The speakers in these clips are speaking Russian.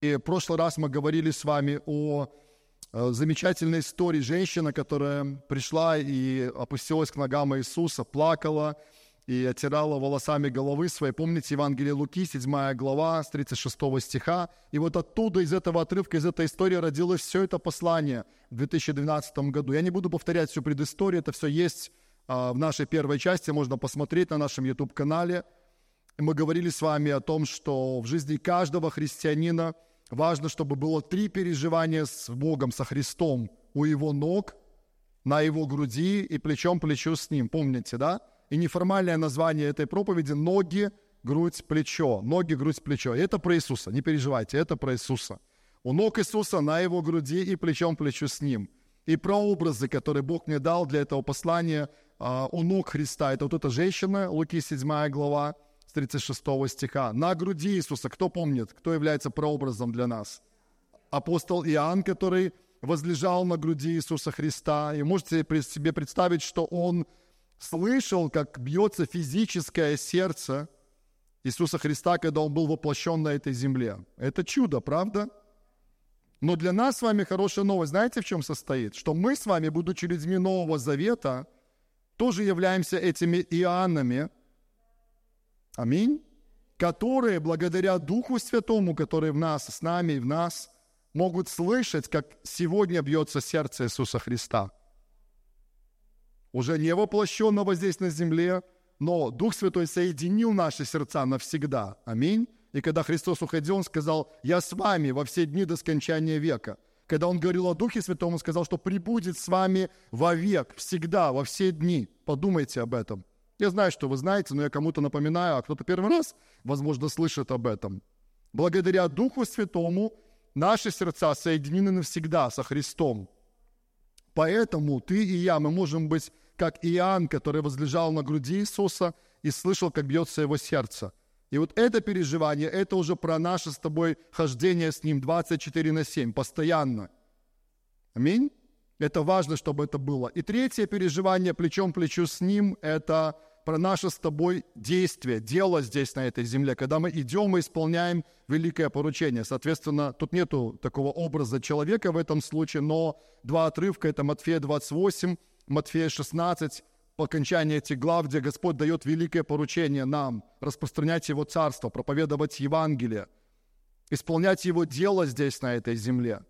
И в прошлый раз мы говорили с вами о э, замечательной истории женщины, которая пришла и опустилась к ногам Иисуса, плакала и оттирала волосами головы своей. Помните Евангелие Луки, 7 глава, с 36 стиха. И вот оттуда, из этого отрывка, из этой истории родилось все это послание в 2012 году. Я не буду повторять всю предысторию, это все есть а, в нашей первой части, можно посмотреть на нашем YouTube-канале. Мы говорили с вами о том, что в жизни каждого христианина – Важно, чтобы было три переживания с Богом, со Христом у Его ног, на Его груди и плечом к плечу с Ним. Помните, да? И неформальное название этой проповеди – ноги, грудь, плечо. Ноги, грудь, плечо. И это про Иисуса. Не переживайте, это про Иисуса. У ног Иисуса на Его груди и плечом к плечу с Ним. И прообразы, которые Бог мне дал для этого послания, а, у ног Христа. Это вот эта женщина, Луки 7 глава, с 36 стиха. На груди Иисуса, кто помнит, кто является прообразом для нас? Апостол Иоанн, который возлежал на груди Иисуса Христа. И можете себе представить, что он слышал, как бьется физическое сердце Иисуса Христа, когда он был воплощен на этой земле. Это чудо, правда? Но для нас с вами хорошая новость, знаете, в чем состоит? Что мы с вами, будучи людьми Нового Завета, тоже являемся этими Иоаннами, Аминь. Которые благодаря Духу Святому, который в нас, с нами и в нас, могут слышать, как сегодня бьется сердце Иисуса Христа. Уже не воплощенного здесь на земле, но Дух Святой соединил наши сердца навсегда. Аминь. И когда Христос уходил, Он сказал, «Я с вами во все дни до скончания века». Когда Он говорил о Духе Святом, Он сказал, что прибудет с вами вовек, всегда, во все дни. Подумайте об этом. Я знаю, что вы знаете, но я кому-то напоминаю, а кто-то первый раз, возможно, слышит об этом. Благодаря Духу Святому наши сердца соединены навсегда со Христом. Поэтому ты и я, мы можем быть как Иоанн, который возлежал на груди Иисуса и слышал, как бьется его сердце. И вот это переживание, это уже про наше с тобой хождение с Ним 24 на 7, постоянно. Аминь. Это важно, чтобы это было. И третье переживание плечом к плечу с Ним – это про наше с тобой действие, дело здесь, на этой земле, когда мы идем и исполняем великое поручение. Соответственно, тут нету такого образа человека в этом случае, но два отрывка, это Матфея 28, Матфея 16, по окончании этих глав, где Господь дает великое поручение нам распространять Его Царство, проповедовать Евангелие, исполнять Его дело здесь, на этой земле.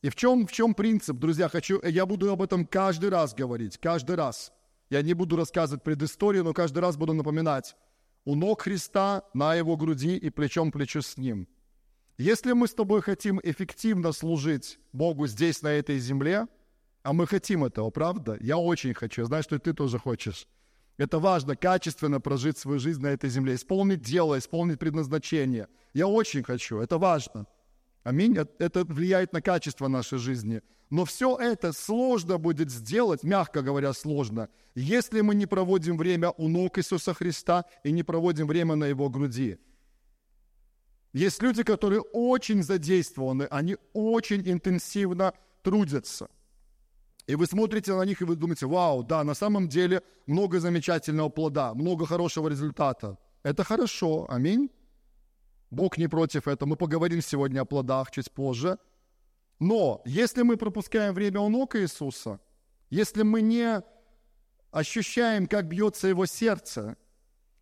И в чем, в чем принцип, друзья, хочу, я буду об этом каждый раз говорить, каждый раз – я не буду рассказывать предысторию, но каждый раз буду напоминать. У ног Христа, на его груди и плечом к плечу с ним. Если мы с тобой хотим эффективно служить Богу здесь, на этой земле, а мы хотим этого, правда? Я очень хочу, я знаю, что и ты тоже хочешь. Это важно, качественно прожить свою жизнь на этой земле, исполнить дело, исполнить предназначение. Я очень хочу, это важно. Аминь. Это влияет на качество нашей жизни. Но все это сложно будет сделать, мягко говоря, сложно, если мы не проводим время у ног Иисуса Христа и не проводим время на Его груди. Есть люди, которые очень задействованы, они очень интенсивно трудятся. И вы смотрите на них, и вы думаете, вау, да, на самом деле много замечательного плода, много хорошего результата. Это хорошо, аминь. Бог не против этого. Мы поговорим сегодня о плодах чуть позже. Но если мы пропускаем время у ног Иисуса, если мы не ощущаем, как бьется Его сердце,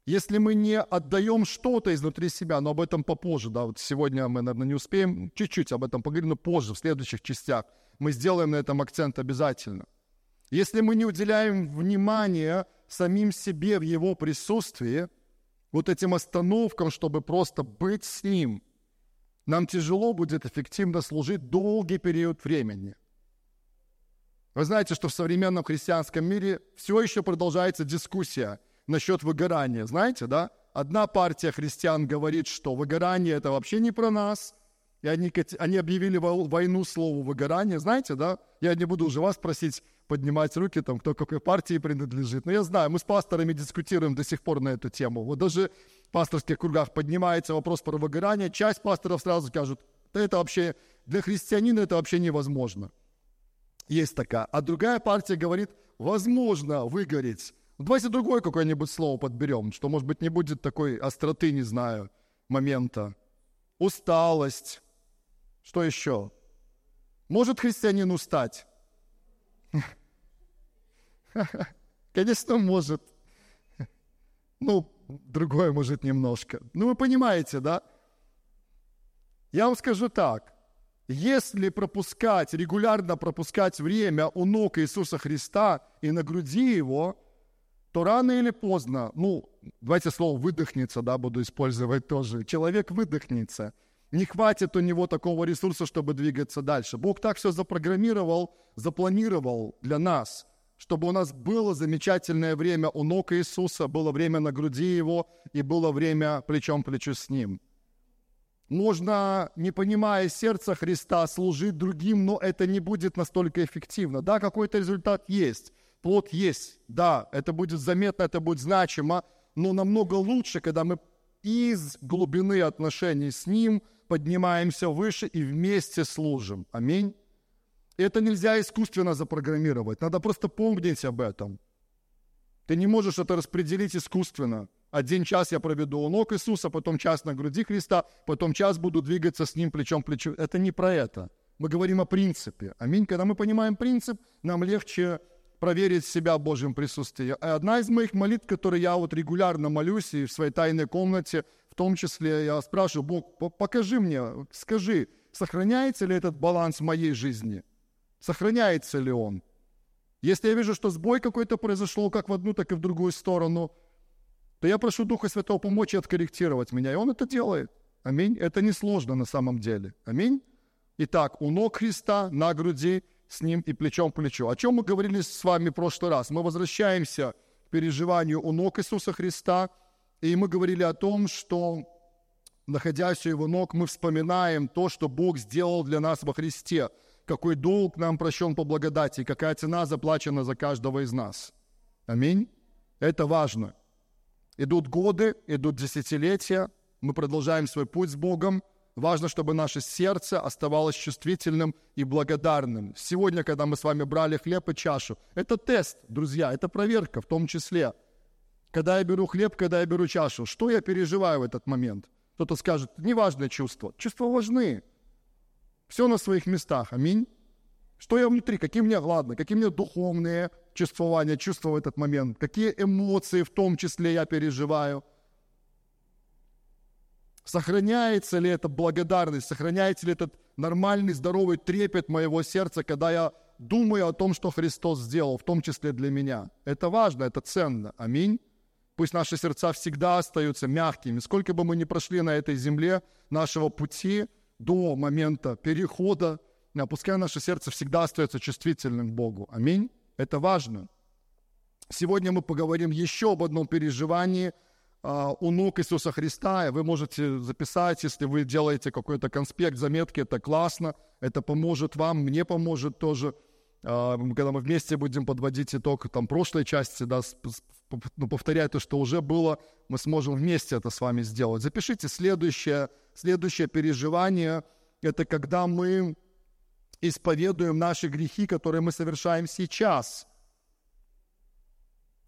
если мы не отдаем что-то изнутри себя, но об этом попозже, да, вот сегодня мы, наверное, не успеем чуть-чуть об этом поговорим, но позже, в следующих частях, мы сделаем на этом акцент обязательно. Если мы не уделяем внимания самим себе в Его присутствии, вот этим остановкам, чтобы просто быть с Ним, нам тяжело будет эффективно служить долгий период времени. Вы знаете, что в современном христианском мире все еще продолжается дискуссия насчет выгорания. Знаете, да? Одна партия христиан говорит, что выгорание – это вообще не про нас, и они, они объявили войну слову выгорание. Знаете, да? Я не буду уже вас просить поднимать руки, там, кто какой партии принадлежит. Но я знаю, мы с пасторами дискутируем до сих пор на эту тему. Вот даже в пасторских кругах поднимается вопрос про выгорание. Часть пасторов сразу скажут, да это вообще, для христианина это вообще невозможно. Есть такая. А другая партия говорит, возможно выгореть. Давайте другое какое-нибудь слово подберем, что, может быть, не будет такой остроты, не знаю, момента. Усталость, Что еще? Может христианин устать? Конечно, может. Ну, другое может немножко. Ну, вы понимаете, да? Я вам скажу так. Если пропускать, регулярно пропускать время у ног Иисуса Христа и на груди Его, то рано или поздно, ну, давайте слово «выдохнется», да, буду использовать тоже, человек выдохнется. Не хватит у него такого ресурса, чтобы двигаться дальше. Бог так все запрограммировал, запланировал для нас, чтобы у нас было замечательное время у ног Иисуса, было время на груди Его и было время плечом к плечу с Ним. Можно, не понимая сердца Христа, служить другим, но это не будет настолько эффективно. Да, какой-то результат есть, плод есть, да, это будет заметно, это будет значимо, но намного лучше, когда мы из глубины отношений с Ним поднимаемся выше и вместе служим. Аминь. Это нельзя искусственно запрограммировать. Надо просто помнить об этом. Ты не можешь это распределить искусственно. Один час я проведу у ног Иисуса, потом час на груди Христа, потом час буду двигаться с Ним плечом к плечу. Это не про это. Мы говорим о принципе. Аминь. Когда мы понимаем принцип, нам легче проверить себя в Божьем присутствии. Одна из моих молитв, которые я вот регулярно молюсь и в своей тайной комнате, в том числе я спрашиваю, Бог, покажи мне, скажи, сохраняется ли этот баланс в моей жизни? Сохраняется ли он? Если я вижу, что сбой какой-то произошел как в одну, так и в другую сторону – то я прошу Духа Святого помочь и откорректировать меня. И Он это делает. Аминь. Это несложно на самом деле. Аминь. Итак, у ног Христа, на груди, с Ним и плечом к плечу. О чем мы говорили с вами в прошлый раз? Мы возвращаемся к переживанию у ног Иисуса Христа, и мы говорили о том, что, находясь у Его ног, мы вспоминаем то, что Бог сделал для нас во Христе, какой долг нам прощен по благодати, какая цена заплачена за каждого из нас. Аминь. Это важно. Идут годы, идут десятилетия, мы продолжаем свой путь с Богом. Важно, чтобы наше сердце оставалось чувствительным и благодарным. Сегодня, когда мы с вами брали хлеб и чашу, это тест, друзья, это проверка в том числе. Когда я беру хлеб, когда я беру чашу, что я переживаю в этот момент? Кто-то скажет, неважное чувство. Чувства важны. Все на своих местах. Аминь. Что я внутри? Какие меня, ладно, какие меня духовные чувствования, чувства в этот момент? Какие эмоции в том числе я переживаю? Сохраняется ли эта благодарность, сохраняется ли этот нормальный, здоровый трепет моего сердца, когда я думаю о том, что Христос сделал, в том числе для меня. Это важно, это ценно. Аминь. Пусть наши сердца всегда остаются мягкими. Сколько бы мы ни прошли на этой земле нашего пути до момента перехода а пускай наше сердце всегда остается чувствительным к Богу. Аминь. Это важно. Сегодня мы поговорим еще об одном переживании у ног Иисуса Христа. Вы можете записать, если вы делаете какой-то конспект, заметки, это классно. Это поможет вам, мне поможет тоже. А, когда мы вместе будем подводить итог там, прошлой части, да, ну, повторять то, что уже было, мы сможем вместе это с вами сделать. Запишите следующее, следующее переживание. Это когда мы исповедуем наши грехи, которые мы совершаем сейчас.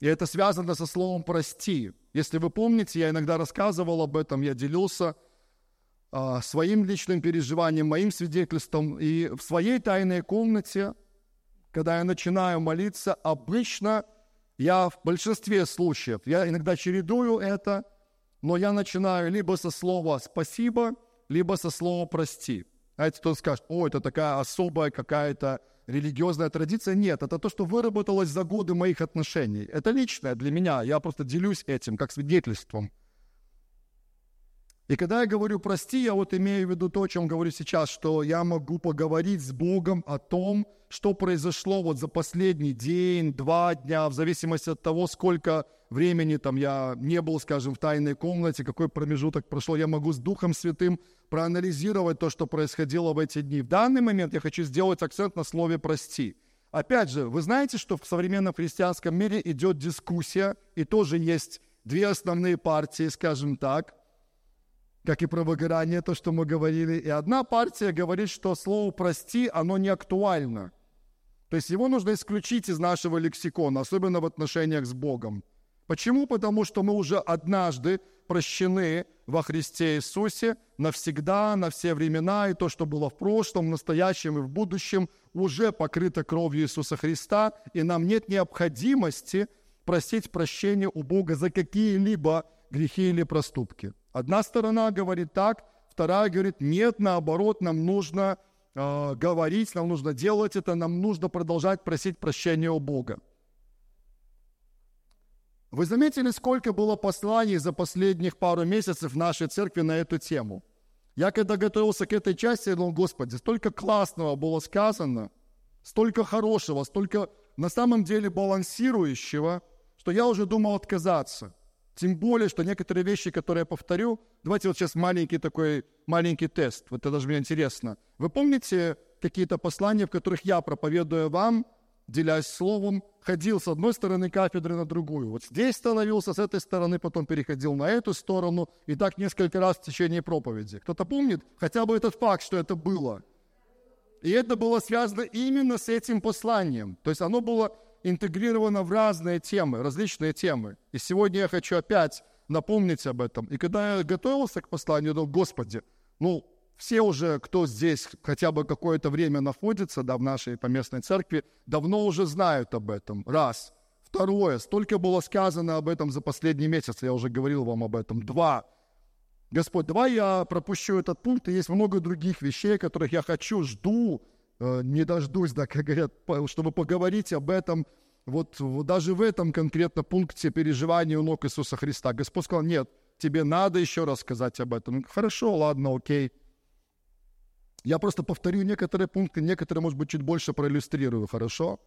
И это связано со словом «прости». Если вы помните, я иногда рассказывал об этом, я делился а, своим личным переживанием, моим свидетельством. И в своей тайной комнате, когда я начинаю молиться, обычно я в большинстве случаев, я иногда чередую это, но я начинаю либо со слова «спасибо», либо со слова «прости». Знаете, кто скажет, о, это такая особая какая-то религиозная традиция. Нет, это то, что выработалось за годы моих отношений. Это личное для меня. Я просто делюсь этим как свидетельством. И когда я говорю «прости», я вот имею в виду то, о чем говорю сейчас, что я могу поговорить с Богом о том, что произошло вот за последний день, два дня, в зависимости от того, сколько времени там я не был, скажем, в тайной комнате, какой промежуток прошел, я могу с Духом Святым проанализировать то, что происходило в эти дни. В данный момент я хочу сделать акцент на слове «прости». Опять же, вы знаете, что в современном христианском мире идет дискуссия, и тоже есть две основные партии, скажем так – как и про выгорание, то, что мы говорили. И одна партия говорит, что слово «прости», оно не актуально. То есть его нужно исключить из нашего лексикона, особенно в отношениях с Богом. Почему? Потому что мы уже однажды прощены во Христе Иисусе навсегда, на все времена, и то, что было в прошлом, в настоящем и в будущем, уже покрыто кровью Иисуса Христа, и нам нет необходимости просить прощения у Бога за какие-либо грехи или проступки. Одна сторона говорит так, вторая говорит, нет, наоборот, нам нужно э, говорить, нам нужно делать это, нам нужно продолжать просить прощения у Бога. Вы заметили, сколько было посланий за последних пару месяцев в нашей церкви на эту тему? Я когда готовился к этой части, я думал, Господи, столько классного было сказано, столько хорошего, столько на самом деле балансирующего, что я уже думал отказаться. Тем более, что некоторые вещи, которые я повторю, давайте вот сейчас маленький такой, маленький тест, вот это даже мне интересно. Вы помните какие-то послания, в которых я проповедую вам, делясь словом, ходил с одной стороны кафедры на другую. Вот здесь становился, с этой стороны, потом переходил на эту сторону, и так несколько раз в течение проповеди. Кто-то помнит хотя бы этот факт, что это было? И это было связано именно с этим посланием. То есть оно было интегрировано в разные темы, различные темы. И сегодня я хочу опять напомнить об этом. И когда я готовился к посланию, я думал, Господи, ну, все уже, кто здесь хотя бы какое-то время находится, да, в нашей поместной церкви, давно уже знают об этом. Раз. Второе. Столько было сказано об этом за последний месяц, я уже говорил вам об этом. Два. Господь, давай я пропущу этот пункт, и есть много других вещей, которых я хочу, жду, э, не дождусь, да, как говорят, чтобы поговорить об этом, вот, вот даже в этом конкретно пункте переживания у ног Иисуса Христа. Господь сказал, нет, тебе надо еще раз сказать об этом. Хорошо, ладно, окей. Я просто повторю некоторые пункты, некоторые, может быть, чуть больше проиллюстрирую, хорошо?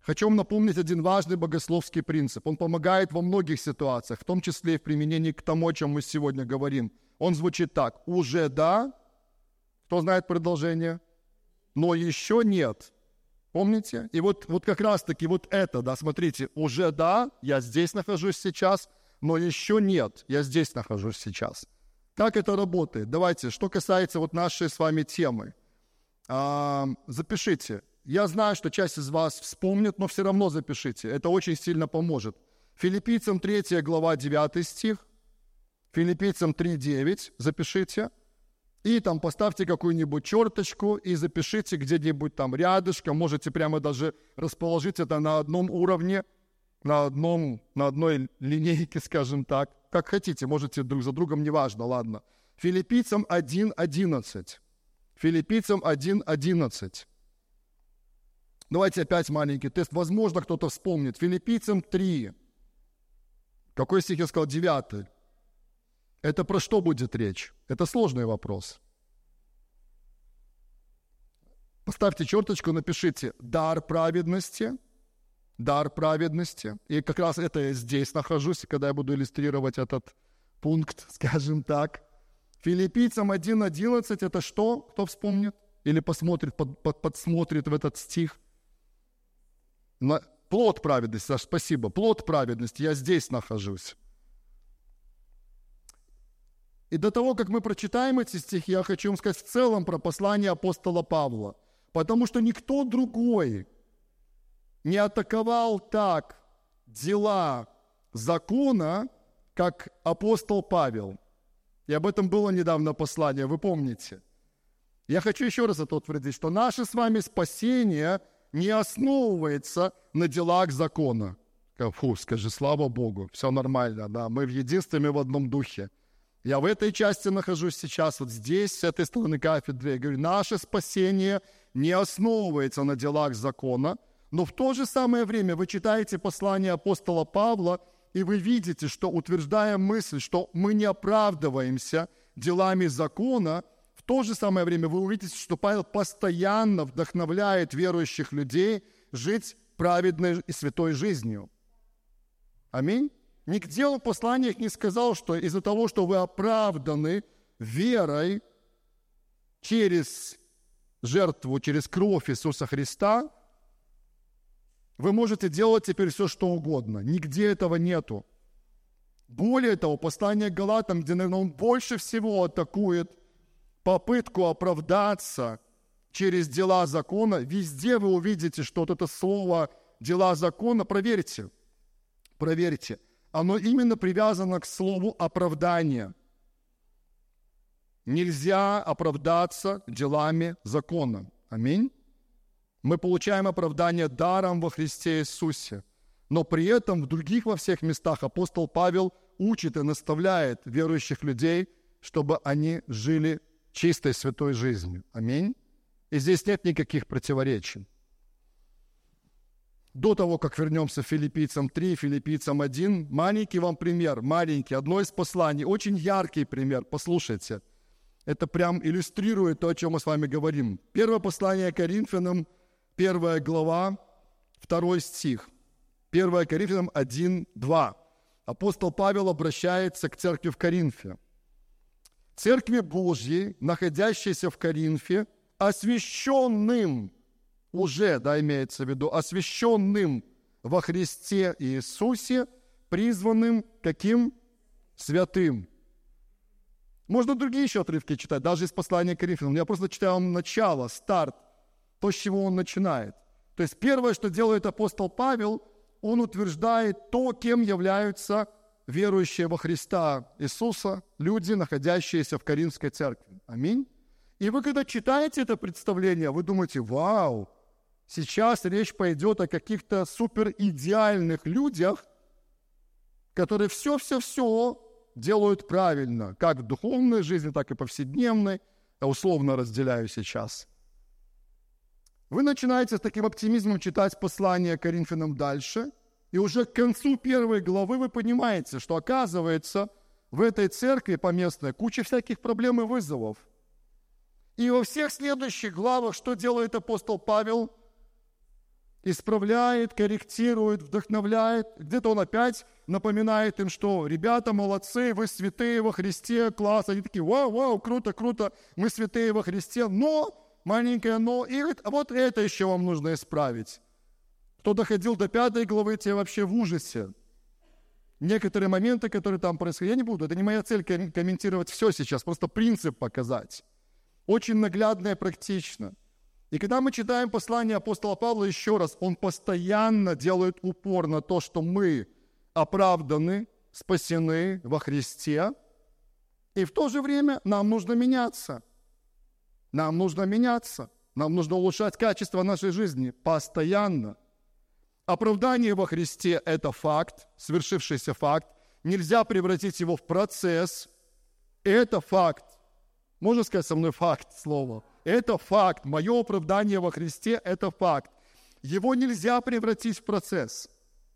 Хочу вам напомнить один важный богословский принцип. Он помогает во многих ситуациях, в том числе и в применении к тому, о чем мы сегодня говорим. Он звучит так. Уже да. Кто знает продолжение? Но еще нет. Помните? И вот, вот как раз-таки вот это, да, смотрите, уже да, я здесь нахожусь сейчас, но еще нет, я здесь нахожусь сейчас. Как это работает? Давайте, что касается вот нашей с вами темы. А, запишите. Я знаю, что часть из вас вспомнит, но все равно запишите. Это очень сильно поможет. Филиппийцам 3 глава 9 стих. Филиппийцам 3.9 запишите. И там поставьте какую-нибудь черточку и запишите где-нибудь там рядышком. Можете прямо даже расположить это на одном уровне, на, одном, на одной линейке, скажем так как хотите, можете друг за другом, неважно, ладно. Филиппийцам 1.11. Филиппийцам 1.11. Давайте опять маленький тест. Возможно, кто-то вспомнит. Филиппийцам 3. Какой стих я сказал? 9. Это про что будет речь? Это сложный вопрос. Поставьте черточку, напишите «дар праведности», дар праведности. И как раз это я здесь нахожусь, когда я буду иллюстрировать этот пункт, скажем так. Филиппийцам 1.11 это что? Кто вспомнит? Или посмотрит, под, под, подсмотрит в этот стих? На, плод праведности, Саш, спасибо. Плод праведности, я здесь нахожусь. И до того, как мы прочитаем эти стихи, я хочу вам сказать в целом про послание апостола Павла. Потому что никто другой не атаковал так дела закона, как апостол Павел. И об этом было недавно послание, вы помните. Я хочу еще раз это утвердить, что наше с вами спасение не основывается на делах закона. Фу, скажи, слава Богу, все нормально, да, мы в единстве, мы в одном духе. Я в этой части нахожусь сейчас, вот здесь, с этой стороны кафедры. Я говорю, наше спасение не основывается на делах закона – но в то же самое время вы читаете послание апостола Павла, и вы видите, что утверждая мысль, что мы не оправдываемся делами закона, в то же самое время вы увидите, что Павел постоянно вдохновляет верующих людей жить праведной и святой жизнью. Аминь. Нигде он в посланиях не сказал, что из-за того, что вы оправданы верой через жертву, через кровь Иисуса Христа – вы можете делать теперь все, что угодно. Нигде этого нету. Более того, послание к Галатам, где, наверное, он больше всего атакует попытку оправдаться через дела закона, везде вы увидите, что вот это слово «дела закона», проверьте. проверьте, оно именно привязано к слову оправдание. Нельзя оправдаться делами закона. Аминь. Мы получаем оправдание даром во Христе Иисусе. Но при этом в других во всех местах апостол Павел учит и наставляет верующих людей, чтобы они жили чистой святой жизнью. Аминь. И здесь нет никаких противоречий. До того, как вернемся к филиппийцам 3, филиппийцам 1, маленький вам пример, маленький, одно из посланий, очень яркий пример, послушайте. Это прям иллюстрирует то, о чем мы с вами говорим. Первое послание Коринфянам, первая глава, второй стих. 1 Коринфянам 1, 2. Апостол Павел обращается к церкви в Коринфе. Церкви Божьей, находящейся в Коринфе, освященным уже, да, имеется в виду, освященным во Христе Иисусе, призванным каким? Святым. Можно другие еще отрывки читать, даже из послания к Коринфянам. Я просто читаю вам начало, старт, то, с чего он начинает. То есть первое, что делает апостол Павел, он утверждает то, кем являются верующие во Христа Иисуса, люди, находящиеся в Каринской церкви. Аминь. И вы, когда читаете это представление, вы думаете, вау, сейчас речь пойдет о каких-то суперидеальных людях, которые все-все-все делают правильно, как в духовной жизни, так и повседневной. Я условно разделяю сейчас. Вы начинаете с таким оптимизмом читать послание Коринфянам дальше – и уже к концу первой главы вы понимаете, что оказывается в этой церкви поместной куча всяких проблем и вызовов. И во всех следующих главах что делает апостол Павел? Исправляет, корректирует, вдохновляет. Где-то он опять напоминает им, что ребята молодцы, вы святые во Христе, класс. Они такие, вау, вау, круто, круто, мы святые во Христе. Но, маленькое но, и вот это еще вам нужно исправить. Кто доходил до пятой главы, те вообще в ужасе. Некоторые моменты, которые там происходят, я не буду, это не моя цель комментировать все сейчас, просто принцип показать. Очень наглядно и практично. И когда мы читаем послание апостола Павла еще раз, он постоянно делает упор на то, что мы оправданы, спасены во Христе, и в то же время нам нужно меняться. Нам нужно меняться. Нам нужно улучшать качество нашей жизни постоянно. Оправдание во Христе – это факт, свершившийся факт. Нельзя превратить его в процесс. Это факт. Можно сказать со мной факт слово? Это факт. Мое оправдание во Христе – это факт. Его нельзя превратить в процесс.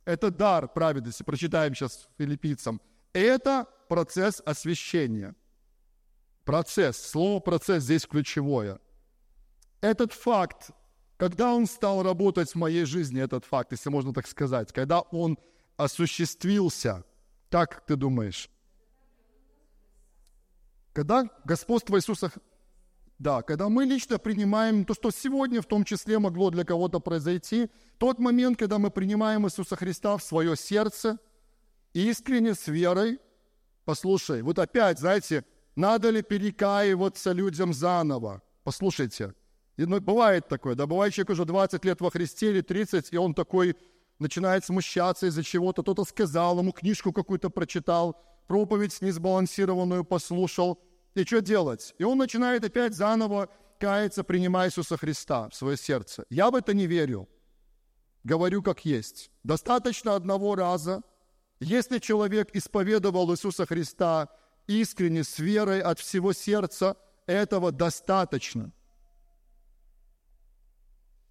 Это дар праведности. Прочитаем сейчас филиппийцам. Это процесс освящения. Процесс. Слово «процесс» здесь ключевое. Этот факт когда он стал работать в моей жизни, этот факт, если можно так сказать, когда он осуществился, как ты думаешь? Когда господство Иисуса, да, когда мы лично принимаем то, что сегодня в том числе могло для кого-то произойти, тот момент, когда мы принимаем Иисуса Христа в свое сердце, искренне, с верой, послушай, вот опять, знаете, надо ли перекаиваться людям заново? Послушайте, ну, бывает такое, да, бывает человек уже 20 лет во Христе или 30, и он такой начинает смущаться из-за чего-то, кто-то сказал ему, книжку какую-то прочитал, проповедь несбалансированную послушал, и что делать? И он начинает опять заново каяться, принимая Иисуса Христа в свое сердце. Я в это не верю. Говорю как есть. Достаточно одного раза. Если человек исповедовал Иисуса Христа искренне, с верой от всего сердца, этого достаточно –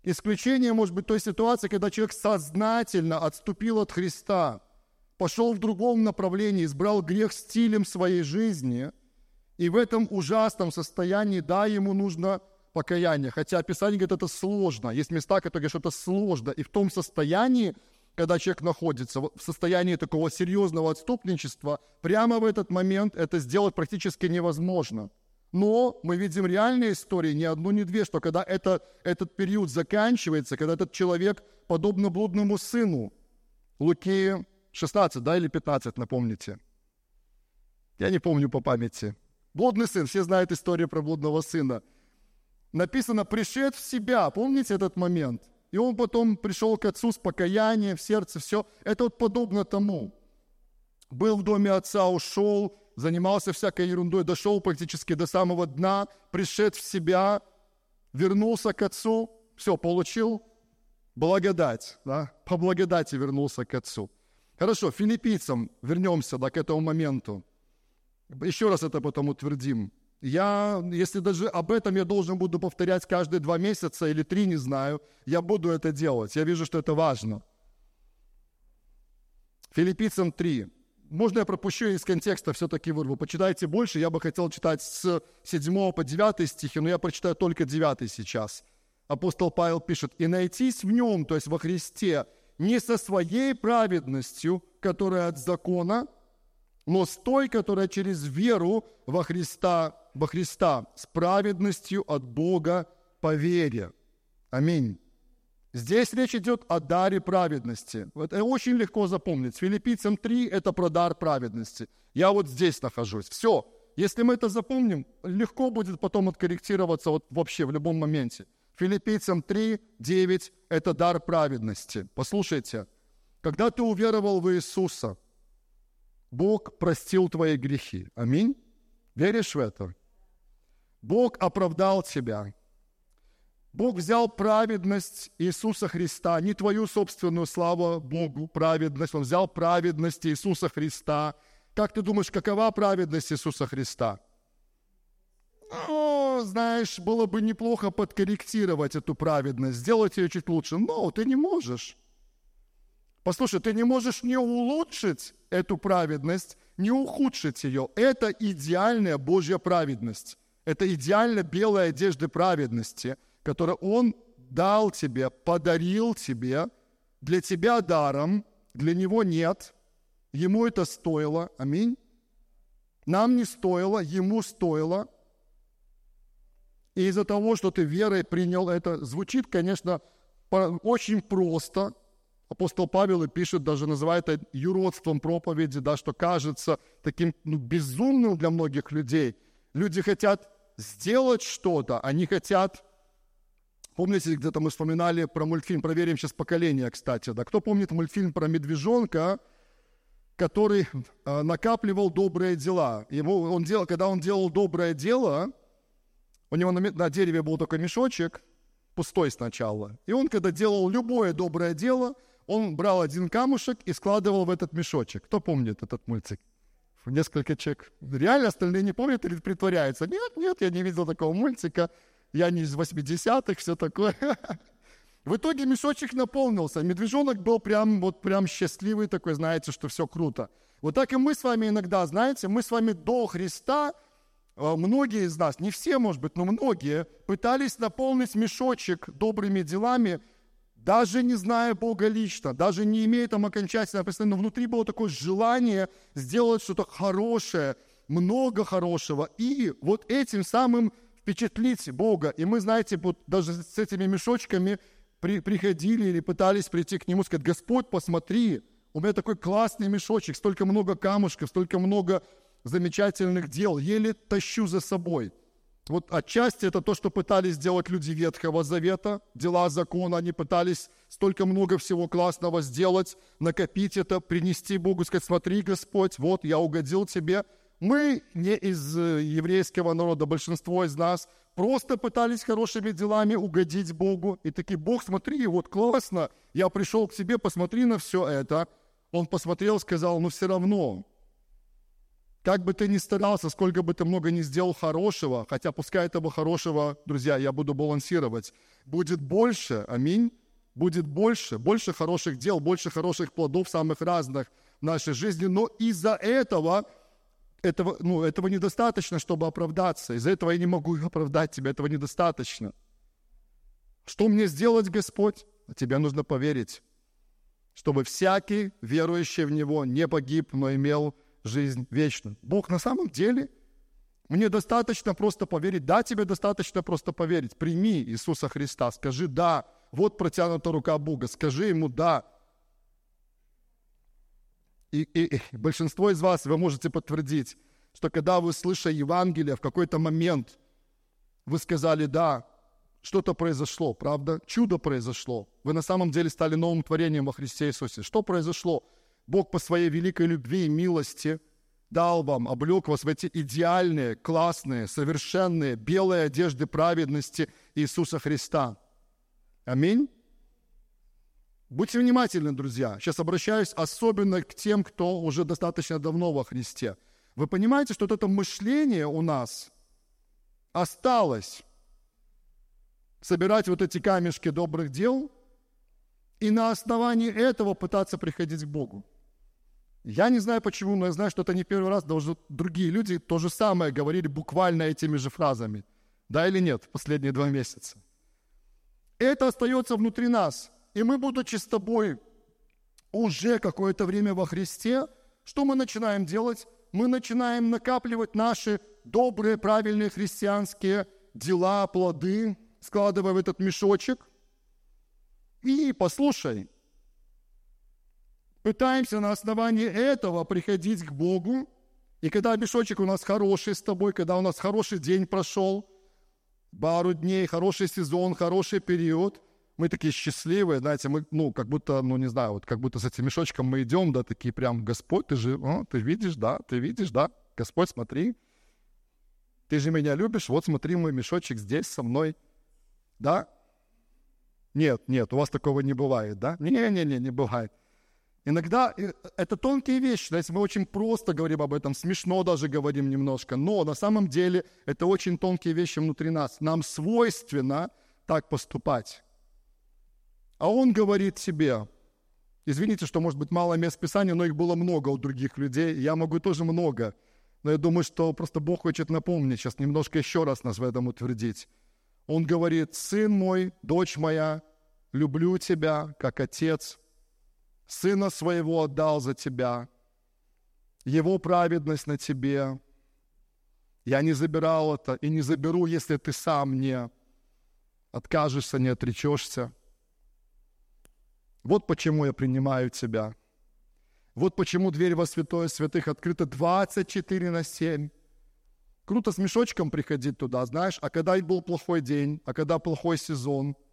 Исключение может быть той ситуации, когда человек сознательно отступил от Христа, пошел в другом направлении, избрал грех стилем своей жизни, и в этом ужасном состоянии, да, ему нужно покаяние. Хотя Писание говорит, это сложно. Есть места, которые говорят, что это сложно. И в том состоянии, когда человек находится в состоянии такого серьезного отступничества, прямо в этот момент это сделать практически невозможно – но мы видим реальные истории, ни одну, ни две, что когда это, этот период заканчивается, когда этот человек, подобно блудному сыну, Луки 16, да, или 15, напомните. Я не помню по памяти. Блудный сын, все знают историю про блудного сына. Написано, пришед в себя, помните этот момент? И он потом пришел к отцу с покаянием в сердце, все. Это вот подобно тому. Был в доме отца, ушел, занимался всякой ерундой, дошел практически до самого дна, пришед в себя, вернулся к отцу, все, получил благодать, да? по благодати вернулся к отцу. Хорошо, филиппийцам вернемся да, к этому моменту. Еще раз это потом утвердим. Я, если даже об этом я должен буду повторять каждые два месяца или три, не знаю, я буду это делать. Я вижу, что это важно. Филиппийцам 3. Можно я пропущу из контекста, все-таки вырву. Почитайте больше, я бы хотел читать с 7 по 9 стихи, но я прочитаю только 9 сейчас. Апостол Павел пишет, «И найтись в нем, то есть во Христе, не со своей праведностью, которая от закона, но с той, которая через веру во Христа, во Христа, с праведностью от Бога по вере. Аминь. Здесь речь идет о даре праведности. Это очень легко запомнить. Филиппийцам 3 – это про дар праведности. Я вот здесь нахожусь. Все. Если мы это запомним, легко будет потом откорректироваться вот вообще в любом моменте. Филиппийцам 3, 9 – это дар праведности. Послушайте, когда ты уверовал в Иисуса – Бог простил твои грехи. Аминь. Веришь в это? Бог оправдал тебя. Бог взял праведность Иисуса Христа, не твою собственную славу Богу, праведность. Он взял праведность Иисуса Христа. Как ты думаешь, какова праведность Иисуса Христа? О, знаешь, было бы неплохо подкорректировать эту праведность, сделать ее чуть лучше. Но ты не можешь. Послушай, ты не можешь не улучшить эту праведность, не ухудшить ее. Это идеальная Божья праведность. Это идеально белая одежда праведности, которую Он дал тебе, подарил тебе, для тебя даром, для Него нет. Ему это стоило. Аминь. Нам не стоило, Ему стоило. И из-за того, что ты верой принял это, звучит, конечно, очень просто – Апостол Павел и пишет, даже называет это юродством проповеди, да, что кажется таким ну, безумным для многих людей. Люди хотят сделать что-то, они хотят... Помните, где-то мы вспоминали про мультфильм «Проверим сейчас поколение», кстати, да? Кто помнит мультфильм про медвежонка, который э, накапливал добрые дела? Ему, он делал, когда он делал доброе дело, у него на, на дереве был только мешочек, пустой сначала. И он, когда делал любое доброе дело – он брал один камушек и складывал в этот мешочек. Кто помнит этот мультик? Несколько человек. Реально остальные не помнят или притворяются? Нет, нет, я не видел такого мультика. Я не из 80-х, все такое. В итоге мешочек наполнился. Медвежонок был прям, вот прям счастливый такой, знаете, что все круто. Вот так и мы с вами иногда, знаете, мы с вами до Христа, а, многие из нас, не все, может быть, но многие, пытались наполнить мешочек добрыми делами, даже не зная Бога лично, даже не имея там окончательного представления, но внутри было такое желание сделать что-то хорошее, много хорошего, и вот этим самым впечатлить Бога. И мы, знаете, вот даже с этими мешочками при, приходили или пытались прийти к Нему, сказать, Господь, посмотри, у меня такой классный мешочек, столько много камушков, столько много замечательных дел, еле тащу за собой – вот отчасти это то, что пытались сделать люди Ветхого Завета, дела закона, они пытались столько много всего классного сделать, накопить это, принести Богу, сказать, смотри, Господь, вот я угодил тебе. Мы не из э, еврейского народа, большинство из нас просто пытались хорошими делами угодить Богу. И такие, Бог, смотри, вот классно, я пришел к тебе, посмотри на все это. Он посмотрел, сказал, ну все равно, как бы ты ни старался, сколько бы ты много ни сделал хорошего, хотя пускай этого хорошего, друзья, я буду балансировать, будет больше, аминь, будет больше, больше хороших дел, больше хороших плодов самых разных в нашей жизни, но из-за этого этого, ну, этого недостаточно, чтобы оправдаться. Из-за этого я не могу оправдать тебя, этого недостаточно. Что мне сделать, Господь? Тебе нужно поверить, чтобы всякий, верующий в Него, не погиб, но имел жизнь вечную. Бог на самом деле, мне достаточно просто поверить, да, тебе достаточно просто поверить. Прими Иисуса Христа, скажи «да». Вот протянута рука Бога, скажи Ему «да». И, и, и большинство из вас, вы можете подтвердить, что когда вы, слыша Евангелие, в какой-то момент вы сказали «да», что-то произошло, правда? Чудо произошло. Вы на самом деле стали новым творением во Христе Иисусе. Что произошло? Бог по своей великой любви и милости дал вам, облег вас в эти идеальные, классные, совершенные, белые одежды праведности Иисуса Христа. Аминь. Будьте внимательны, друзья. Сейчас обращаюсь особенно к тем, кто уже достаточно давно во Христе. Вы понимаете, что вот это мышление у нас осталось собирать вот эти камешки добрых дел и на основании этого пытаться приходить к Богу. Я не знаю почему, но я знаю, что это не первый раз, даже другие люди то же самое говорили буквально этими же фразами. Да или нет, последние два месяца. Это остается внутри нас. И мы, будучи с тобой уже какое-то время во Христе, что мы начинаем делать? Мы начинаем накапливать наши добрые, правильные христианские дела, плоды, складывая в этот мешочек. И послушай, пытаемся на основании этого приходить к Богу. И когда мешочек у нас хороший с тобой, когда у нас хороший день прошел, пару дней, хороший сезон, хороший период, мы такие счастливые, знаете, мы, ну, как будто, ну, не знаю, вот как будто с этим мешочком мы идем, да, такие прям, Господь, ты же, о, ты видишь, да, ты видишь, да, Господь, смотри, ты же меня любишь, вот смотри, мой мешочек здесь со мной, да? Нет, нет, у вас такого не бывает, да? Не-не-не, не бывает. Иногда э, это тонкие вещи, знаете, мы очень просто говорим об этом, смешно даже говорим немножко, но на самом деле это очень тонкие вещи внутри нас. Нам свойственно так поступать. А он говорит себе, извините, что может быть мало мест Писания, но их было много у других людей, я могу тоже много, но я думаю, что просто Бог хочет напомнить, сейчас немножко еще раз нас в этом утвердить. Он говорит, сын мой, дочь моя, люблю тебя, как отец – Сына Своего отдал за тебя, Его праведность на тебе. Я не забирал это и не заберу, если ты сам не откажешься, не отречешься. Вот почему я принимаю тебя. Вот почему дверь во святое святых открыта 24 на 7. Круто с мешочком приходить туда, знаешь, а когда был плохой день, а когда плохой сезон –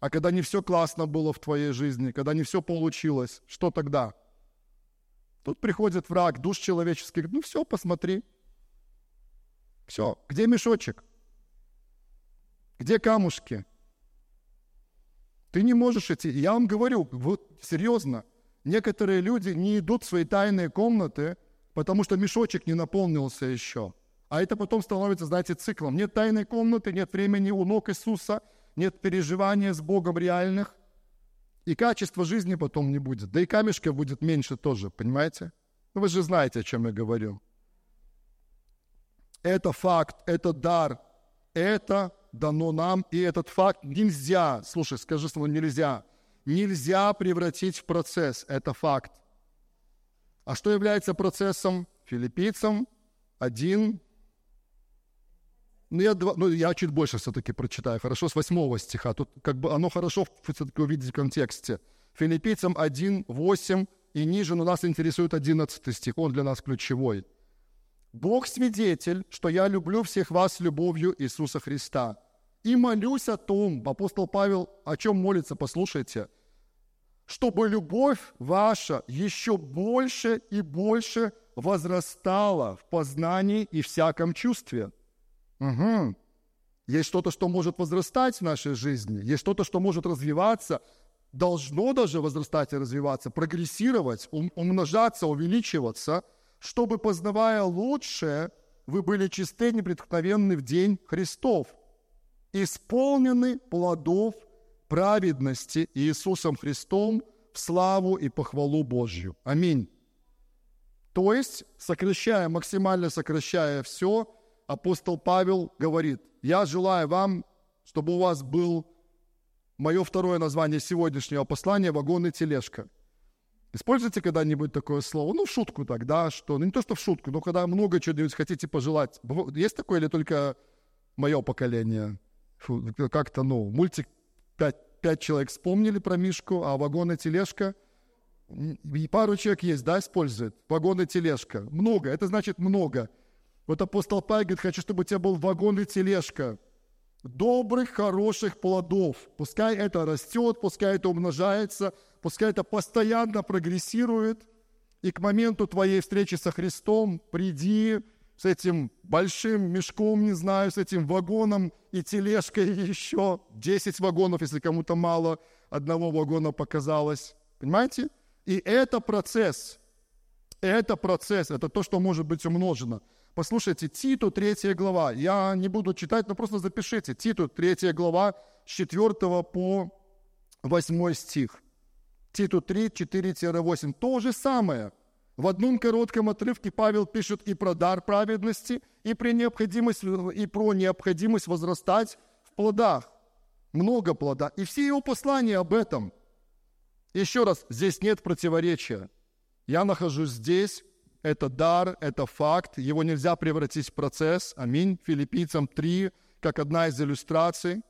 а когда не все классно было в твоей жизни, когда не все получилось, что тогда? Тут приходит враг, душ человеческий, говорит, ну все, посмотри. Все, где мешочек? Где камушки? Ты не можешь идти. Я вам говорю, вот серьезно, некоторые люди не идут в свои тайные комнаты, потому что мешочек не наполнился еще. А это потом становится, знаете, циклом. Нет тайной комнаты, нет времени у ног Иисуса – нет переживания с Богом реальных, и качества жизни потом не будет. Да и камешка будет меньше тоже, понимаете? Вы же знаете, о чем я говорю. Это факт, это дар, это дано нам, и этот факт нельзя, слушай, скажи слово нельзя, нельзя превратить в процесс, это факт. А что является процессом? Филиппийцам 1, ну я, два, ну, я чуть больше все-таки прочитаю, хорошо, с восьмого стиха. Тут как бы оно хорошо все-таки увидеть в контексте. Филиппийцам 1, 8 и ниже, но нас интересует 11 стих, он для нас ключевой. «Бог свидетель, что я люблю всех вас любовью Иисуса Христа, и молюсь о том, апостол Павел о чем молится, послушайте, чтобы любовь ваша еще больше и больше возрастала в познании и всяком чувстве, Угу. Есть что-то, что может возрастать в нашей жизни, есть что-то, что может развиваться, должно даже возрастать и развиваться, прогрессировать, умножаться, увеличиваться, чтобы, познавая лучшее, вы были чисты, непреткновенны в день Христов, исполнены плодов праведности Иисусом Христом в славу и похвалу Божью. Аминь. То есть, сокращая, максимально сокращая все, апостол Павел говорит, я желаю вам, чтобы у вас был мое второе название сегодняшнего послания «Вагон и тележка». Используйте когда-нибудь такое слово? Ну, в шутку тогда, что... Ну, не то, что в шутку, но когда много чего-нибудь хотите пожелать. Есть такое или только мое поколение? Как-то, ну, мультик пять, пять человек вспомнили про Мишку, а вагон и тележка... И пару человек есть, да, использует? Вагон и тележка. Много, это значит много. Вот апостол Павел говорит, хочу, чтобы у тебя был вагон и тележка. добрых, хороших плодов. Пускай это растет, пускай это умножается, пускай это постоянно прогрессирует. И к моменту твоей встречи со Христом приди с этим большим мешком, не знаю, с этим вагоном и тележкой еще. 10 вагонов, если кому-то мало одного вагона показалось. Понимаете? И это процесс. Это процесс, это то, что может быть умножено. Послушайте, Титу 3 глава. Я не буду читать, но просто запишите. Титу 3 глава с 4 по 8 стих. Титу 3, 4-8. То же самое. В одном коротком отрывке Павел пишет и про дар праведности, и, при необходимость, и про необходимость возрастать в плодах. Много плода. И все его послания об этом. Еще раз, здесь нет противоречия. Я нахожусь здесь, это дар, это факт, его нельзя превратить в процесс. Аминь. Филиппийцам 3, как одна из иллюстраций.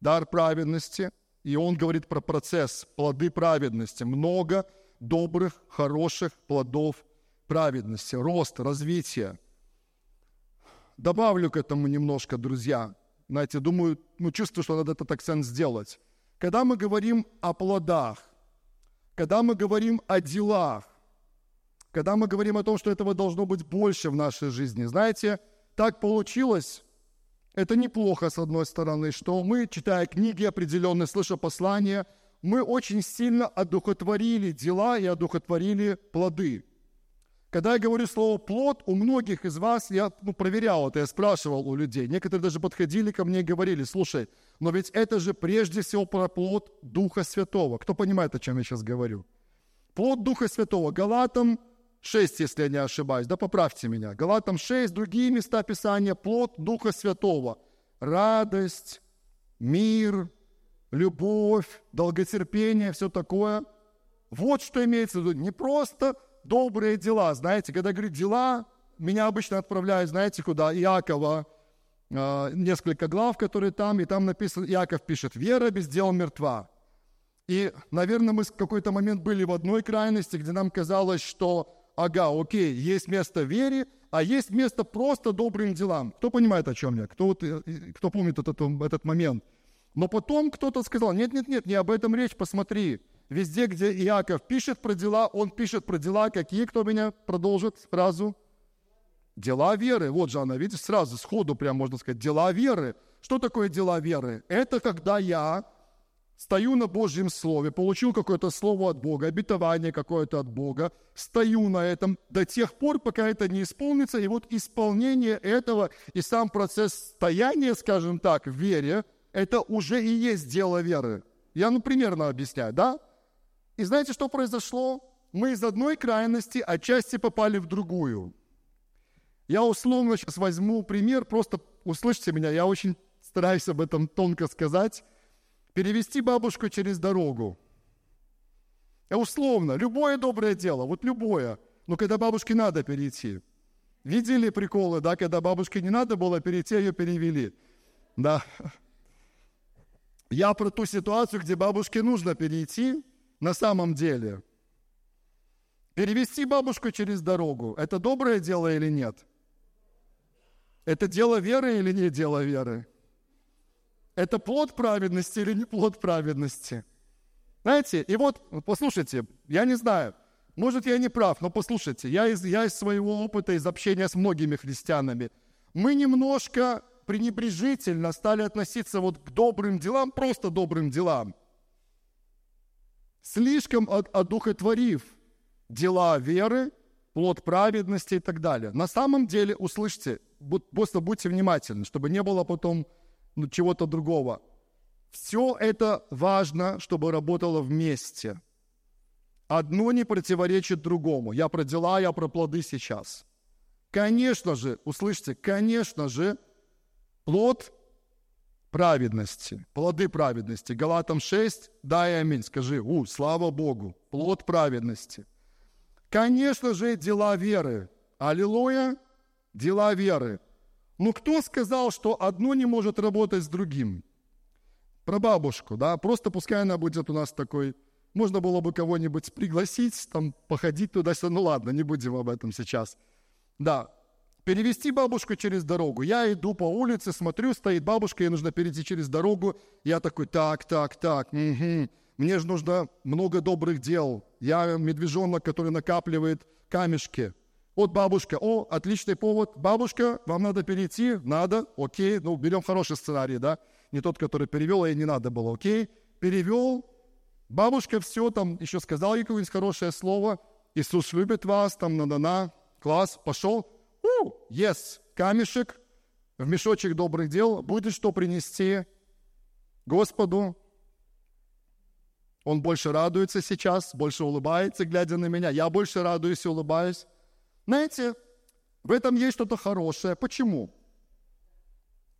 Дар праведности. И он говорит про процесс, плоды праведности. Много добрых, хороших плодов праведности, рост, развитие. Добавлю к этому немножко, друзья. Знаете, думаю, ну, чувствую, что надо этот акцент сделать. Когда мы говорим о плодах, когда мы говорим о делах, когда мы говорим о том, что этого должно быть больше в нашей жизни. Знаете, так получилось, это неплохо, с одной стороны, что мы, читая книги определенные, слыша послания, мы очень сильно одухотворили дела и одухотворили плоды. Когда я говорю слово «плод», у многих из вас, я ну, проверял это, я спрашивал у людей, некоторые даже подходили ко мне и говорили, слушай, но ведь это же прежде всего про плод Духа Святого. Кто понимает, о чем я сейчас говорю? Плод Духа Святого. Галатам 6, если я не ошибаюсь, да поправьте меня. Галатам 6, другие места Писания, плод Духа Святого. Радость, мир, любовь, долготерпение, все такое. Вот что имеется в виду. Не просто добрые дела. Знаете, когда говорю дела, меня обычно отправляют, знаете, куда? Иакова, э, несколько глав, которые там, и там написано, Иаков пишет, «Вера без дел мертва». И, наверное, мы в какой-то момент были в одной крайности, где нам казалось, что ага, окей, есть место вере, а есть место просто добрым делам. Кто понимает, о чем я? Кто, вот, э, кто помнит этот, этот момент? Но потом кто-то сказал, нет-нет-нет, не об этом речь, посмотри. Везде, где Иаков пишет про дела, он пишет про дела, какие, кто меня продолжит фразу? Дела веры. Вот же она, видишь, сразу, сходу прям можно сказать, дела веры. Что такое дела веры? Это когда я стою на Божьем Слове, получил какое-то слово от Бога, обетование какое-то от Бога, стою на этом до тех пор, пока это не исполнится, и вот исполнение этого и сам процесс стояния, скажем так, в вере, это уже и есть дело веры. Я, ну, примерно объясняю, да? И знаете, что произошло? Мы из одной крайности отчасти попали в другую. Я условно сейчас возьму пример, просто услышьте меня, я очень стараюсь об этом тонко сказать – перевести бабушку через дорогу. А условно, любое доброе дело, вот любое, но когда бабушке надо перейти. Видели приколы, да, когда бабушке не надо было перейти, ее перевели. Да. Я про ту ситуацию, где бабушке нужно перейти на самом деле. Перевести бабушку через дорогу – это доброе дело или нет? Это дело веры или не дело веры? Это плод праведности или не плод праведности? Знаете, и вот, послушайте, я не знаю, может, я не прав, но послушайте, я из, я из своего опыта, из общения с многими христианами, мы немножко пренебрежительно стали относиться вот к добрым делам, просто добрым делам, слишком одухотворив дела веры, плод праведности и так далее. На самом деле, услышьте, просто будьте внимательны, чтобы не было потом чего-то другого. Все это важно, чтобы работало вместе. Одно не противоречит другому. Я про дела, я про плоды сейчас. Конечно же, услышьте, конечно же, плод праведности, плоды праведности. Галатам 6, дай аминь, скажи, у, слава Богу, плод праведности. Конечно же, дела веры. Аллилуйя, дела веры. Ну кто сказал, что одно не может работать с другим? Про бабушку, да, просто пускай она будет у нас такой, можно было бы кого-нибудь пригласить, там, походить туда-сюда, ну ладно, не будем об этом сейчас. Да, перевести бабушку через дорогу. Я иду по улице, смотрю, стоит бабушка, ей нужно перейти через дорогу. Я такой, так, так, так, угу. мне же нужно много добрых дел. Я медвежонок, который накапливает камешки. Вот бабушка, о, отличный повод. Бабушка, вам надо перейти? Надо, окей. Ну, берем хороший сценарий, да? Не тот, который перевел, а ей не надо было, окей. Перевел, бабушка все там, еще сказал ей какое-нибудь хорошее слово. Иисус любит вас, там, на-на-на, класс, пошел. У, yes, камешек в мешочек добрых дел, будет что принести Господу. Он больше радуется сейчас, больше улыбается, глядя на меня. Я больше радуюсь и улыбаюсь. Знаете, в этом есть что-то хорошее. Почему?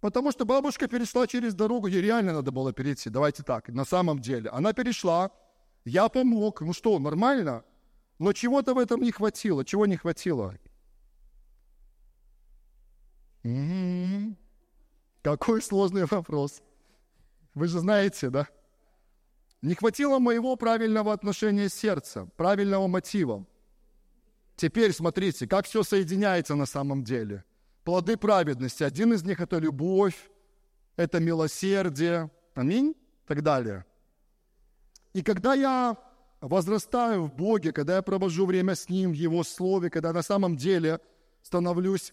Потому что бабушка перешла через дорогу, ей реально надо было перейти. Давайте так, на самом деле. Она перешла, я помог. Ну что, нормально? Но чего-то в этом не хватило. Чего не хватило? М-м-м. Какой сложный вопрос. Вы же знаете, да? Не хватило моего правильного отношения сердца, правильного мотива. Теперь смотрите, как все соединяется на самом деле. Плоды праведности. Один из них – это любовь, это милосердие, аминь, и так далее. И когда я возрастаю в Боге, когда я провожу время с Ним, в Его Слове, когда на самом деле становлюсь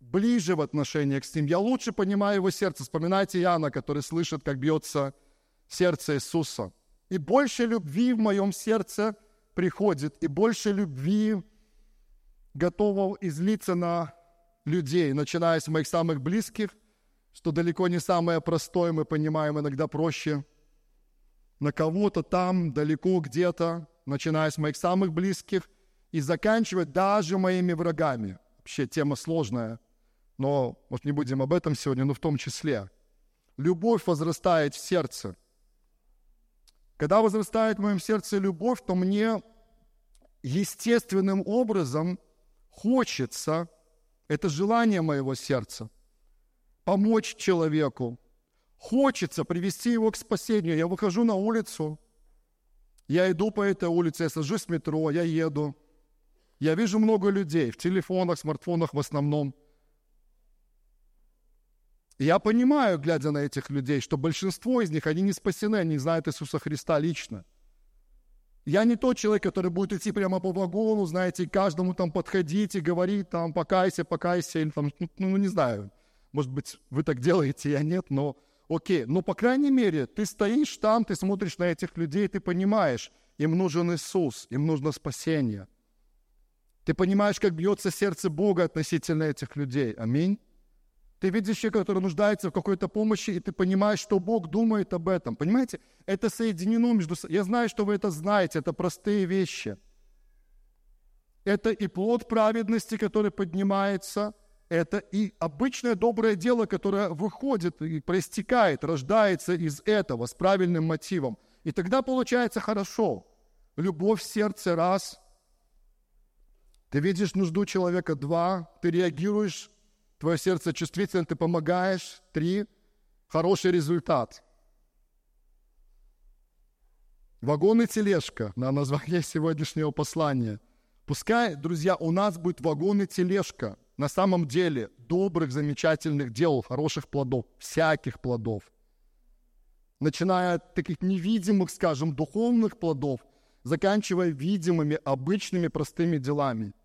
ближе в отношении с Ним, я лучше понимаю Его сердце. Вспоминайте Иоанна, который слышит, как бьется сердце Иисуса. И больше любви в моем сердце приходит, и больше любви готово излиться на людей, начиная с моих самых близких, что далеко не самое простое, мы понимаем, иногда проще, на кого-то там, далеко где-то, начиная с моих самых близких, и заканчивая даже моими врагами. Вообще тема сложная, но, может, не будем об этом сегодня, но в том числе. Любовь возрастает в сердце. Когда возрастает в моем сердце любовь, то мне естественным образом хочется, это желание моего сердца, помочь человеку. Хочется привести его к спасению. Я выхожу на улицу, я иду по этой улице, я сажусь в метро, я еду. Я вижу много людей в телефонах, смартфонах в основном. Я понимаю, глядя на этих людей, что большинство из них, они не спасены, они не знают Иисуса Христа лично. Я не тот человек, который будет идти прямо по вагону, знаете, каждому там подходить и говорить там покайся, покайся, или там, ну, ну, не знаю, может быть, вы так делаете, я нет, но окей. Но, по крайней мере, ты стоишь там, ты смотришь на этих людей, ты понимаешь, им нужен Иисус, им нужно спасение. Ты понимаешь, как бьется сердце Бога относительно этих людей. Аминь. Ты видишь человека, который нуждается в какой-то помощи, и ты понимаешь, что Бог думает об этом. Понимаете? Это соединено между. Я знаю, что вы это знаете, это простые вещи. Это и плод праведности, который поднимается, это и обычное доброе дело, которое выходит и проистекает, рождается из этого с правильным мотивом. И тогда получается хорошо. Любовь в сердце – раз. Ты видишь нужду человека – два. Ты реагируешь твое сердце чувствительно, ты помогаешь. Три, хороший результат. Вагон и тележка на название сегодняшнего послания. Пускай, друзья, у нас будет вагон и тележка на самом деле добрых, замечательных дел, хороших плодов, всяких плодов. Начиная от таких невидимых, скажем, духовных плодов, заканчивая видимыми, обычными, простыми делами –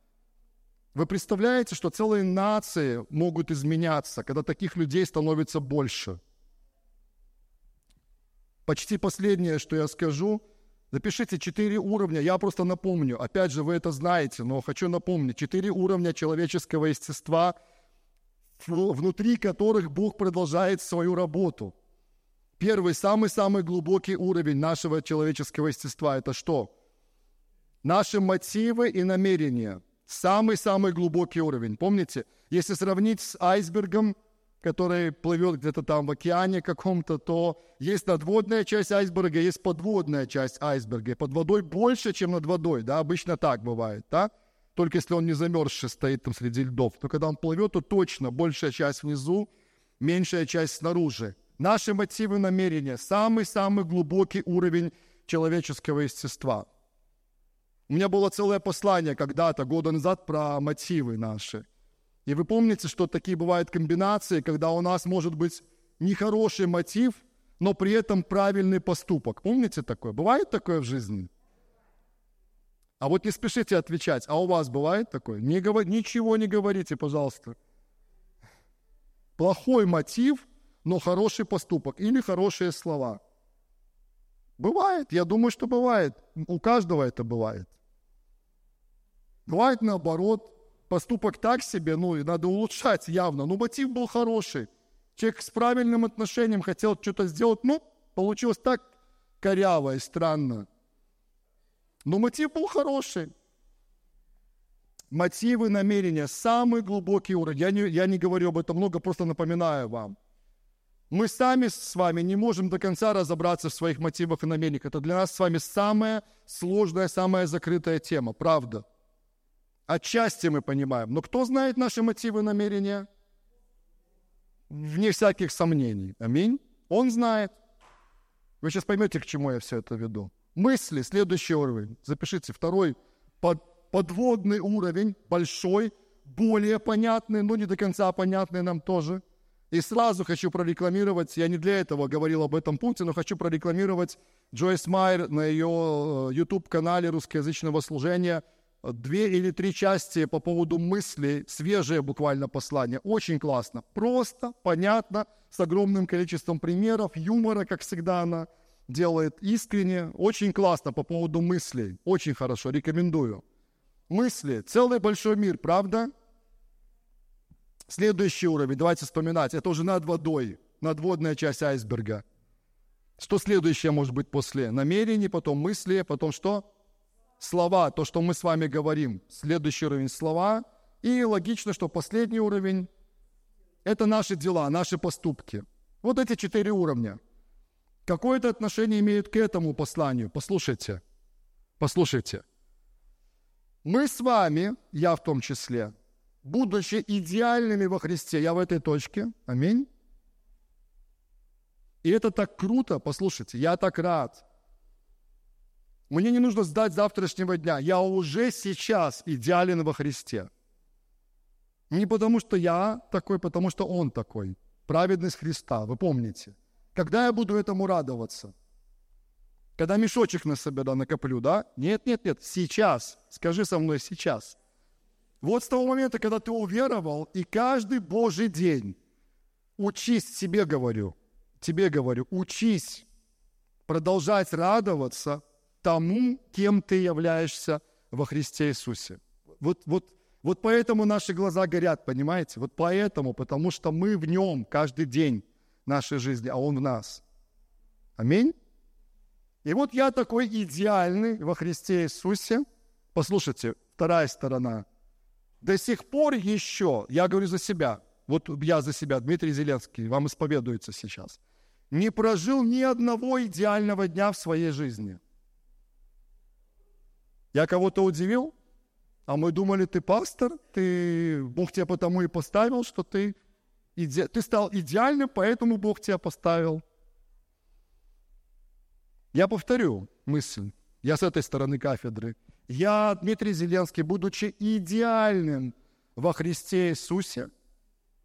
вы представляете, что целые нации могут изменяться, когда таких людей становится больше? Почти последнее, что я скажу, запишите четыре уровня, я просто напомню, опять же, вы это знаете, но хочу напомнить, четыре уровня человеческого естества, внутри которых Бог продолжает свою работу. Первый, самый-самый глубокий уровень нашего человеческого естества – это что? Наши мотивы и намерения – Самый-самый глубокий уровень. Помните, если сравнить с айсбергом, который плывет где-то там в океане каком-то, то есть надводная часть айсберга, есть подводная часть айсберга. И под водой больше, чем над водой, да, обычно так бывает, да? Только если он не замерзший стоит там среди льдов. Но когда он плывет, то точно большая часть внизу, меньшая часть снаружи. Наши мотивы намерения – самый-самый глубокий уровень человеческого естества – у меня было целое послание когда-то, года назад, про мотивы наши. И вы помните, что такие бывают комбинации, когда у нас может быть нехороший мотив, но при этом правильный поступок. Помните такое? Бывает такое в жизни? А вот не спешите отвечать. А у вас бывает такое? Не говор... Ничего не говорите, пожалуйста. Плохой мотив, но хороший поступок или хорошие слова. Бывает, я думаю, что бывает. У каждого это бывает. Бывает наоборот, поступок так себе, ну и надо улучшать явно. Но мотив был хороший. Человек с правильным отношением хотел что-то сделать, ну, получилось так коряво и странно. Но мотив был хороший. Мотивы, намерения, самый глубокий уровень. Я не, я не говорю об этом много, просто напоминаю вам. Мы сами с вами не можем до конца разобраться в своих мотивах и намерениях. Это для нас с вами самая сложная, самая закрытая тема, правда. Отчасти мы понимаем. Но кто знает наши мотивы и намерения? Вне всяких сомнений. Аминь. Он знает. Вы сейчас поймете, к чему я все это веду. Мысли, следующий уровень. Запишите. Второй под, подводный уровень, большой, более понятный, но не до конца понятный нам тоже. И сразу хочу прорекламировать, я не для этого говорил об этом пункте, но хочу прорекламировать Джойс Майер на ее YouTube-канале э, русскоязычного служения – две или три части по поводу мысли, свежее буквально послание. Очень классно. Просто, понятно, с огромным количеством примеров, юмора, как всегда она делает искренне. Очень классно по поводу мыслей. Очень хорошо, рекомендую. Мысли. Целый большой мир, правда? Следующий уровень, давайте вспоминать. Это уже над водой, надводная часть айсберга. Что следующее может быть после? Намерений, потом мысли, потом что? слова, то, что мы с вами говорим, следующий уровень слова, и логично, что последний уровень – это наши дела, наши поступки. Вот эти четыре уровня. Какое это отношение имеют к этому посланию? Послушайте, послушайте. Мы с вами, я в том числе, будучи идеальными во Христе, я в этой точке, аминь. И это так круто, послушайте, я так рад – мне не нужно ждать завтрашнего дня. Я уже сейчас идеален во Христе. Не потому, что я такой, потому что Он такой. Праведность Христа, вы помните. Когда я буду этому радоваться? Когда мешочек на себя накоплю, да? Нет, нет, нет, сейчас. Скажи со мной сейчас. Вот с того момента, когда ты уверовал, и каждый Божий день учись, себе говорю, тебе говорю, учись продолжать радоваться тому, кем ты являешься во Христе Иисусе. Вот, вот, вот поэтому наши глаза горят, понимаете? Вот поэтому, потому что мы в Нем каждый день нашей жизни, а Он в нас. Аминь. И вот я такой идеальный во Христе Иисусе. Послушайте, вторая сторона. До сих пор еще, я говорю за себя, вот я за себя, Дмитрий Зеленский, вам исповедуется сейчас, не прожил ни одного идеального дня в своей жизни – я кого-то удивил? А мы думали, ты пастор, ты, Бог тебя потому и поставил, что ты, иде... ты стал идеальным, поэтому Бог тебя поставил. Я повторю мысль. Я с этой стороны кафедры. Я, Дмитрий Зеленский, будучи идеальным во Христе Иисусе,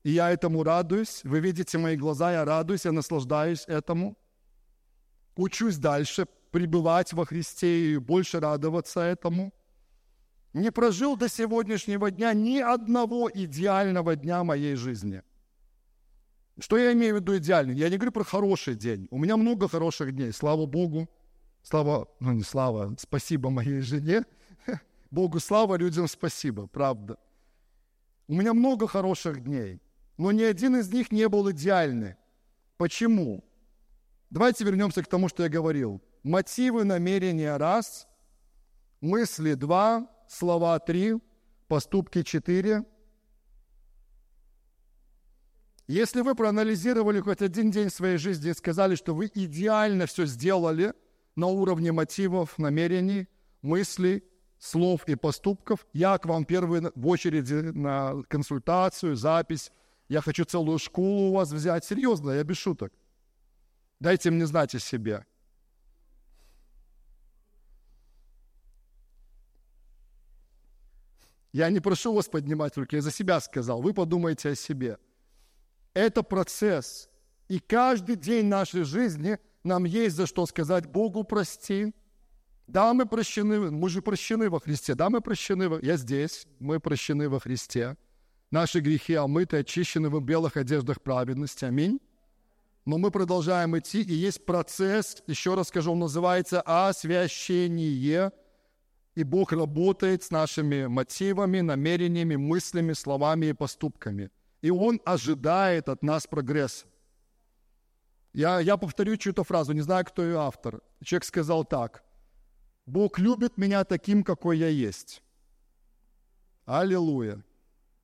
и я этому радуюсь. Вы видите мои глаза, я радуюсь, я наслаждаюсь этому. Учусь дальше, пребывать во Христе и больше радоваться этому. Не прожил до сегодняшнего дня ни одного идеального дня моей жизни. Что я имею в виду идеальный? Я не говорю про хороший день. У меня много хороших дней, слава Богу. Слава, ну не слава, спасибо моей жене. Богу слава, людям спасибо, правда. У меня много хороших дней, но ни один из них не был идеальный. Почему? Давайте вернемся к тому, что я говорил. Мотивы, намерения – раз, мысли – два, слова – три, поступки – четыре. Если вы проанализировали хоть один день своей жизни и сказали, что вы идеально все сделали на уровне мотивов, намерений, мыслей, слов и поступков, я к вам первый в очереди на консультацию, запись, я хочу целую школу у вас взять. Серьезно, я без шуток. Дайте мне знать о себе – Я не прошу вас поднимать руки, я за себя сказал. Вы подумайте о себе. Это процесс. И каждый день нашей жизни нам есть за что сказать Богу прости. Да, мы прощены, мы же прощены во Христе. Да, мы прощены, я здесь, мы прощены во Христе. Наши грехи омыты, очищены в белых одеждах праведности. Аминь. Но мы продолжаем идти, и есть процесс, еще раз скажу, он называется освящение. И Бог работает с нашими мотивами, намерениями, мыслями, словами и поступками. И Он ожидает от нас прогресса. Я, я повторю чью-то фразу, не знаю, кто ее автор. Человек сказал так. Бог любит меня таким, какой я есть. Аллилуйя.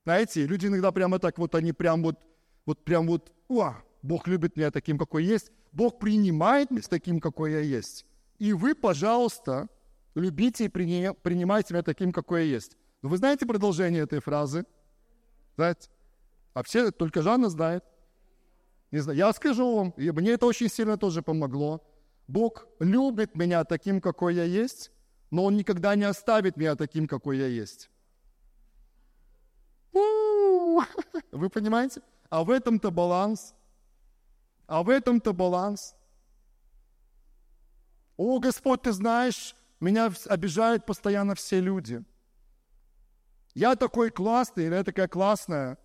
Знаете, люди иногда прямо так вот, они прям вот, вот прям вот, о, Бог любит меня таким, какой есть. Бог принимает меня таким, какой я есть. И вы, пожалуйста, любите и принимайте меня таким, какой я есть. Но вы знаете продолжение этой фразы? Знаете? А все, только Жанна знает. Не знаю, я скажу вам, и мне это очень сильно тоже помогло. Бог любит меня таким, какой я есть, но Он никогда не оставит меня таким, какой я есть. Вы понимаете? А в этом-то баланс. А в этом-то баланс. О, Господь, ты знаешь, меня обижают постоянно все люди. Я такой классный, или я такая классная.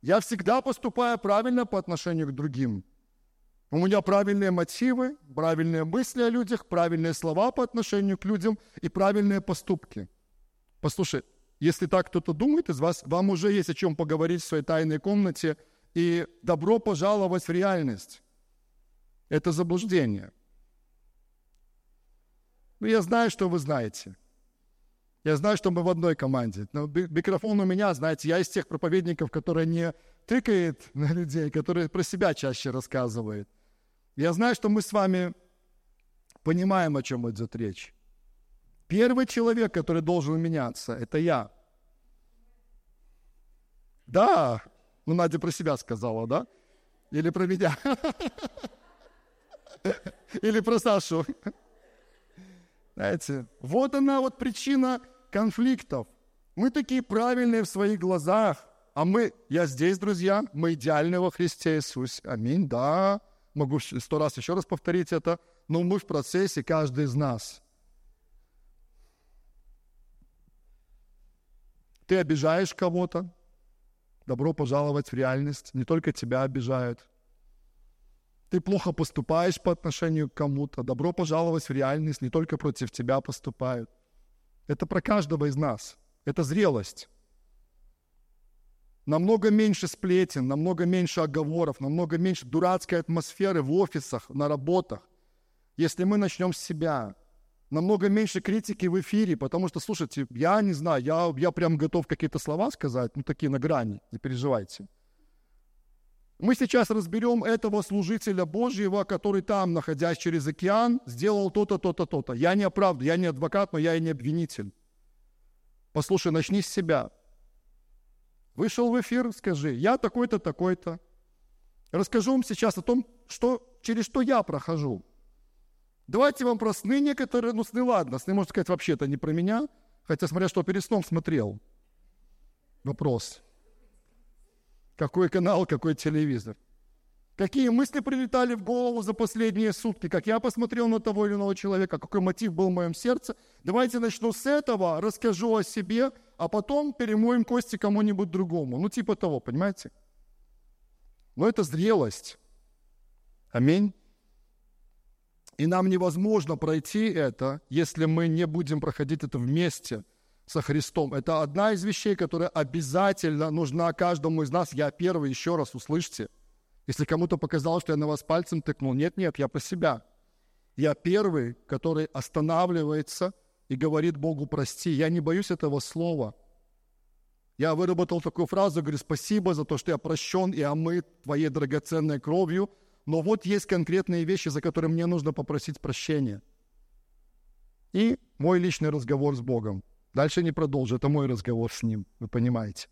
Я всегда поступаю правильно по отношению к другим. У меня правильные мотивы, правильные мысли о людях, правильные слова по отношению к людям и правильные поступки. Послушай, если так кто-то думает из вас, вам уже есть о чем поговорить в своей тайной комнате, и добро пожаловать в реальность. Это заблуждение. Ну, я знаю, что вы знаете. Я знаю, что мы в одной команде. Но микрофон у меня, знаете, я из тех проповедников, которые не тыкает на людей, которые про себя чаще рассказывают. Я знаю, что мы с вами понимаем, о чем идет речь. Первый человек, который должен меняться, это я. Да, ну Надя про себя сказала, да? Или про меня? Или про Сашу? Знаете, вот она вот причина конфликтов. Мы такие правильные в своих глазах, а мы, я здесь, друзья, мы идеальны во Христе Иисусе. Аминь, да. Могу сто раз еще раз повторить это, но мы в процессе, каждый из нас – Ты обижаешь кого-то, добро пожаловать в реальность. Не только тебя обижают. Ты плохо поступаешь по отношению к кому-то, добро пожаловать в реальность. Не только против тебя поступают. Это про каждого из нас. Это зрелость. Намного меньше сплетен, намного меньше оговоров, намного меньше дурацкой атмосферы в офисах, на работах. Если мы начнем с себя, намного меньше критики в эфире, потому что, слушайте, я не знаю, я, я прям готов какие-то слова сказать, ну такие на грани, не переживайте. Мы сейчас разберем этого служителя Божьего, который там, находясь через океан, сделал то-то, то-то, то-то. Я не оправдываю, я не адвокат, но я и не обвинитель. Послушай, начни с себя. Вышел в эфир, скажи, я такой-то, такой-то. Расскажу вам сейчас о том, что, через что я прохожу. Давайте вам про сны некоторые, ну сны ладно, сны, можно сказать, вообще-то не про меня, хотя смотря что перед сном смотрел. Вопрос. Какой канал, какой телевизор? Какие мысли прилетали в голову за последние сутки? Как я посмотрел на того или иного человека? Какой мотив был в моем сердце? Давайте начну с этого, расскажу о себе, а потом перемоем кости кому-нибудь другому. Ну, типа того, понимаете? Но это зрелость. Аминь. И нам невозможно пройти это, если мы не будем проходить это вместе со Христом. Это одна из вещей, которая обязательно нужна каждому из нас. Я первый, еще раз услышьте. Если кому-то показалось, что я на вас пальцем тыкнул, нет, нет, я про себя. Я первый, который останавливается и говорит Богу прости. Я не боюсь этого слова. Я выработал такую фразу, говорю, спасибо за то, что я прощен и омыт твоей драгоценной кровью – но вот есть конкретные вещи, за которые мне нужно попросить прощения. И мой личный разговор с Богом. Дальше не продолжу, это мой разговор с Ним, вы понимаете.